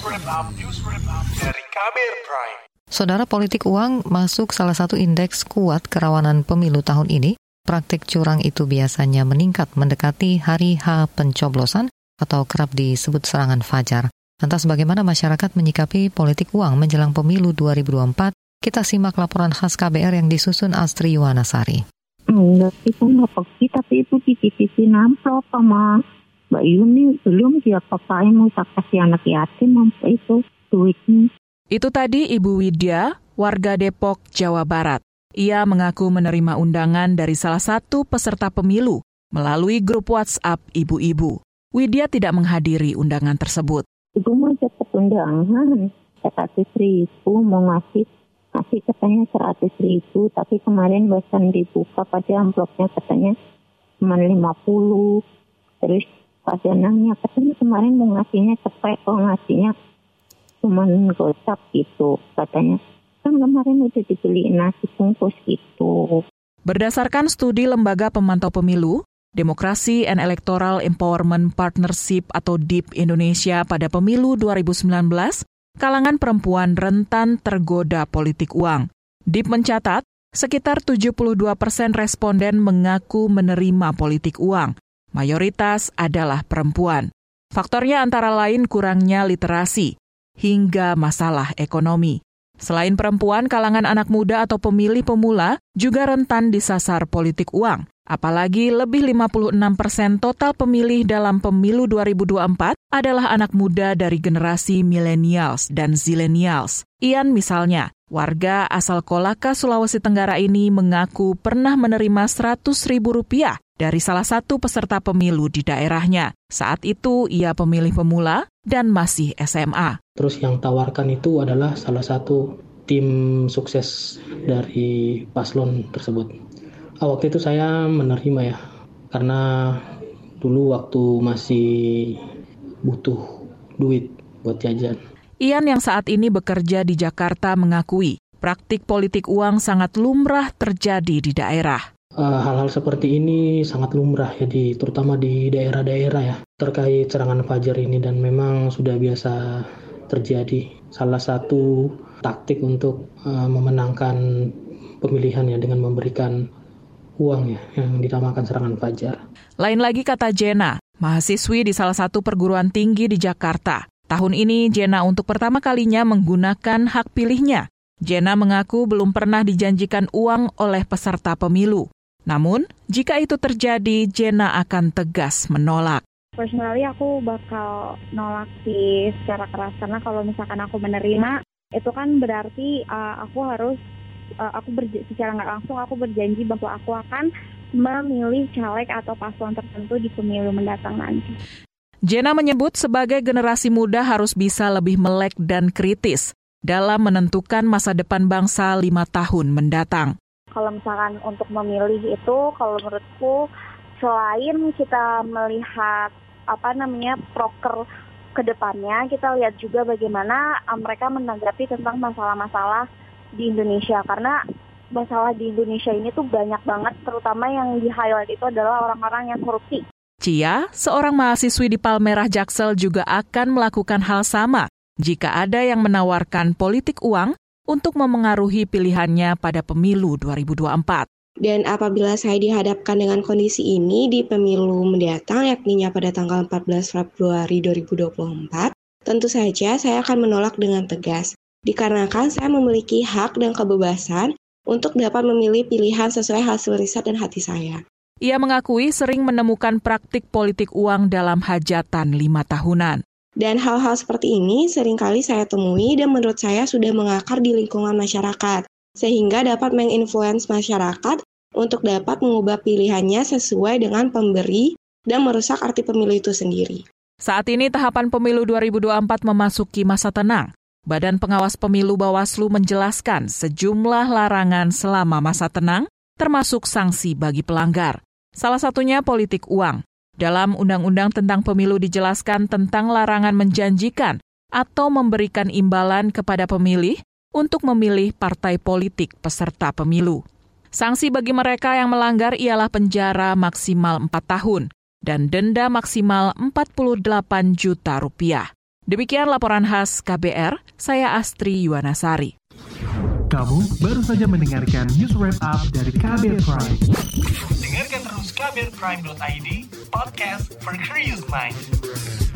dari Kabir Prime. Saudara politik uang masuk salah satu indeks kuat kerawanan pemilu tahun ini. Praktik curang itu biasanya meningkat mendekati hari H pencoblosan atau kerap disebut serangan fajar. Lantas bagaimana masyarakat menyikapi politik uang menjelang pemilu 2024? Kita simak laporan khas KBR yang disusun Astri Yuwanasari. Enggak, itu nggak tapi itu titip-titipin amplop sama Mbak Yuni. Belum dia papain mau kasih anak yatim, apa itu duitnya. Itu tadi Ibu Widya, warga Depok, Jawa Barat. Ia mengaku menerima undangan dari salah satu peserta pemilu melalui grup WhatsApp ibu-ibu. Widya tidak menghadiri undangan tersebut. Ibu mau dapat undangan, seratus ribu mau ngasih ngasih katanya seratus ribu, tapi kemarin barusan dibuka pada amplopnya katanya cuma lima puluh. Terus pas nanya katanya kemarin mau ngasihnya cepet, kok ngasihnya cuma gocap gitu katanya kan kemarin udah dibeli nasi bungkus gitu Berdasarkan studi Lembaga Pemantau Pemilu, Demokrasi and Electoral Empowerment Partnership atau DIP Indonesia pada pemilu 2019, kalangan perempuan rentan tergoda politik uang. DIP mencatat, sekitar 72 persen responden mengaku menerima politik uang. Mayoritas adalah perempuan. Faktornya antara lain kurangnya literasi, hingga masalah ekonomi. Selain perempuan, kalangan anak muda atau pemilih pemula juga rentan disasar politik uang. Apalagi lebih 56 persen total pemilih dalam pemilu 2024 adalah anak muda dari generasi millennials dan zillennials. Ian misalnya, warga asal Kolaka, Sulawesi Tenggara ini mengaku pernah menerima 100 ribu rupiah dari salah satu peserta pemilu di daerahnya. Saat itu ia pemilih pemula dan masih SMA. Terus yang tawarkan itu adalah salah satu tim sukses dari paslon tersebut. Ah, waktu itu saya menerima ya, karena dulu waktu masih butuh duit buat jajan. Ian yang saat ini bekerja di Jakarta mengakui praktik politik uang sangat lumrah terjadi di daerah. Ah, hal-hal uh, seperti ini sangat lumrah ya di terutama di daerah-daerah ya terkait serangan fajar ini dan memang sudah biasa terjadi salah satu taktik untuk uh, memenangkan pemilihan ya dengan memberikan uang ya yang dinamakan serangan fajar. Lain lagi kata Jena, mahasiswi di salah satu perguruan tinggi di Jakarta. Tahun ini Jena untuk pertama kalinya menggunakan hak pilihnya. Jena mengaku belum pernah dijanjikan uang oleh peserta pemilu. Namun, jika itu terjadi, Jena akan tegas menolak. Personally aku bakal nolak sih secara keras karena kalau misalkan aku menerima itu kan berarti uh, aku harus uh, aku secara nggak langsung aku berjanji bahwa aku akan memilih caleg atau paslon tertentu di pemilu mendatang nanti. Jena menyebut sebagai generasi muda harus bisa lebih melek dan kritis dalam menentukan masa depan bangsa lima tahun mendatang. Kalau misalkan untuk memilih itu, kalau menurutku selain kita melihat apa namanya proker ke depannya, kita lihat juga bagaimana mereka menanggapi tentang masalah-masalah di Indonesia karena masalah di Indonesia ini tuh banyak banget terutama yang di highlight itu adalah orang-orang yang korupsi. Cia, seorang mahasiswi di Palmerah Jaksel juga akan melakukan hal sama jika ada yang menawarkan politik uang untuk memengaruhi pilihannya pada pemilu 2024. Dan apabila saya dihadapkan dengan kondisi ini di pemilu mendatang, yakni pada tanggal 14 Februari 2024, tentu saja saya akan menolak dengan tegas dikarenakan saya memiliki hak dan kebebasan untuk dapat memilih pilihan sesuai hasil riset dan hati saya. Ia mengakui sering menemukan praktik politik uang dalam hajatan lima tahunan. Dan hal-hal seperti ini sering kali saya temui dan menurut saya sudah mengakar di lingkungan masyarakat, sehingga dapat menginfluence masyarakat untuk dapat mengubah pilihannya sesuai dengan pemberi dan merusak arti pemilu itu sendiri. Saat ini tahapan pemilu 2024 memasuki masa tenang. Badan Pengawas Pemilu Bawaslu menjelaskan sejumlah larangan selama masa tenang, termasuk sanksi bagi pelanggar. Salah satunya politik uang. Dalam Undang-Undang tentang Pemilu dijelaskan tentang larangan menjanjikan atau memberikan imbalan kepada pemilih untuk memilih partai politik peserta pemilu. Sanksi bagi mereka yang melanggar ialah penjara maksimal 4 tahun dan denda maksimal 48 juta rupiah. Demikian laporan khas KBR, saya Astri Yuwanasari. Kamu baru saja mendengarkan news wrap up dari KBR Prime. Dengarkan terus kbrprime.id, podcast for curious mind.